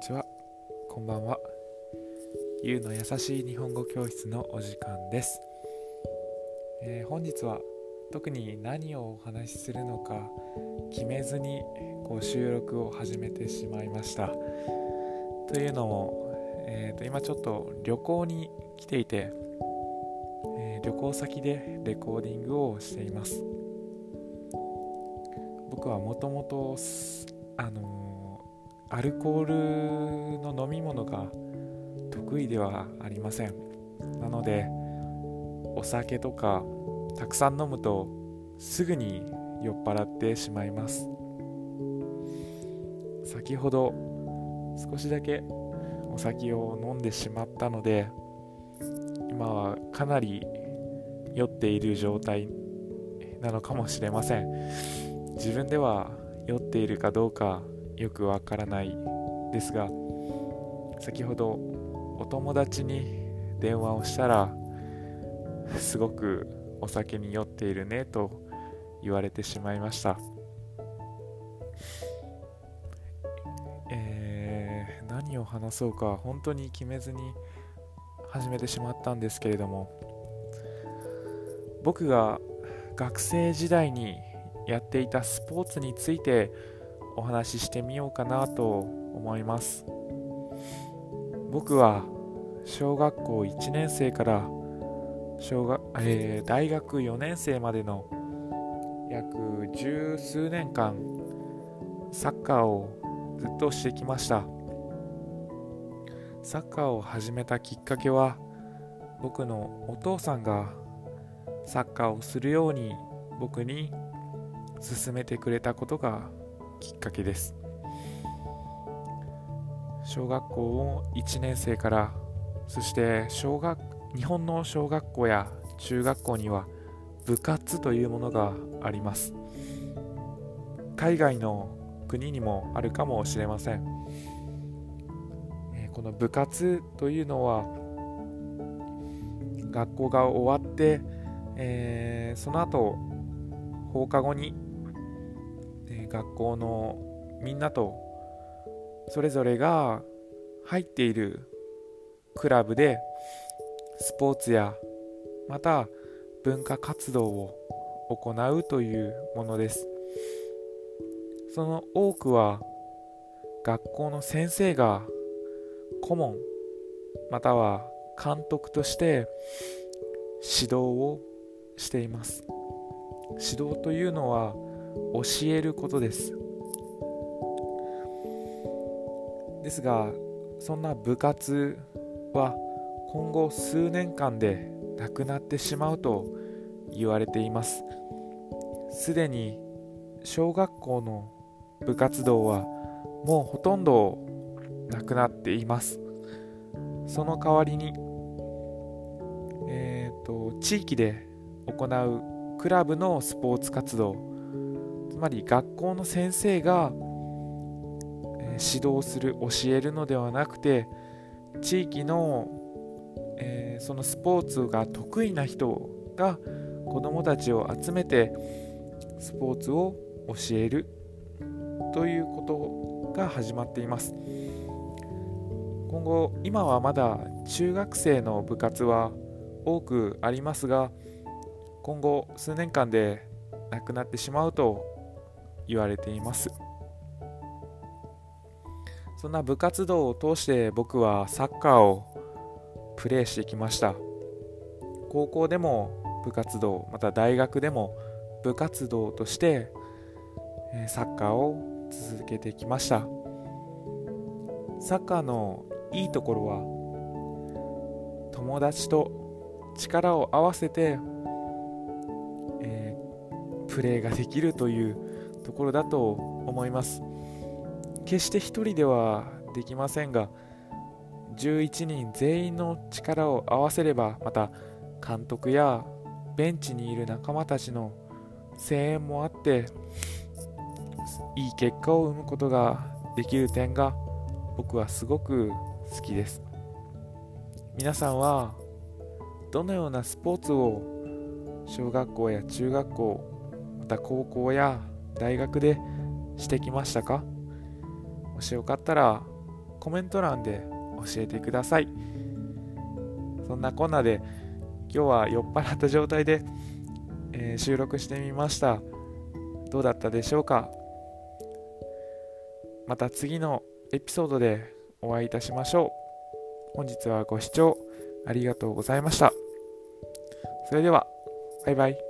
ちは。こんばんは。ゆうの優しい日本語教室のお時間です、えー、本日は特に何をお話しするのか決めずにこう収録を始めてしまいました。というのも、えー、と今ちょっと旅行に来ていて、えー、旅行先でレコーディングをしています。僕はもともとあのアルコールの飲み物が得意ではありません。なのでお酒とかたくさん飲むとすぐに酔っ払ってしまいます。先ほど少しだけお酒を飲んでしまったので今はかなり酔っている状態なのかもしれません。自分では酔っているかどうかよくわからないですが先ほどお友達に電話をしたらすごくお酒に酔っているねと言われてしまいました。えー、何を話そうか本当に決めずに始めてしまったんですけれども僕が学生時代にやっていたスポーツについてお話ししてみようかなと思います。僕は小学校1年生から小学、えー、大学4年生までの約十数年間サッカーをずっとしてきました。サッカーを始めたきっかけは僕のお父さんがサッカーをするように僕に勧めてくれたことがきっかけです。小学校を1年生からそして小学日本の小学校や中学校には部活というものがあります。海外の国にもあるかもしれません。この部活というのは学校が終わって、えー、その後放課後に学校のみんなとそれぞれが入っているクラブでスポーツやまた文化活動を行うというものです。その多くは学校の先生が顧問または監督として指導をしています。指導というのは教えることです。ですがそんな部活は今後数年間でなくなってしまうと言われています。すでに小学校の部活動はもうほとんどなくなっています。その代わりにえっ、ー、と地域で行うクラブのスポーツ活動まり学校の先生が、指導する教えるのではなくて地域の、えー、そのスポーツが得意な人が子どもたちを集めてスポーツを教えるということが始まっています。今後今はまだ中学生の部活は多くありますが今後数年間でなくなってしまうと言われています。そんな部活動を通して僕はサッカーをプレーしてきました。高校でも部活動また大学でも部活動としてサッカーを続けてきました。サッカーのいいところは友達と力を合わせて、えー、プレーができるというところだと思います。決して1人ではできませんが11人全員の力を合わせればまた監督やベンチにいる仲間たちの声援もあっていい結果を生むことができる点が僕はすごく好きです。皆さんはどのようなスポーツを小学校や中学校また高校や大学でしてきましたか？もしよかったらコメント欄で教えてください。そんなこんなで今日は酔っ払った状態で、えー、収録してみました。どうだったでしょうか？また次のエピソードでお会いいたしましょう。本日はご視聴ありがとうございました。それではバイバイ。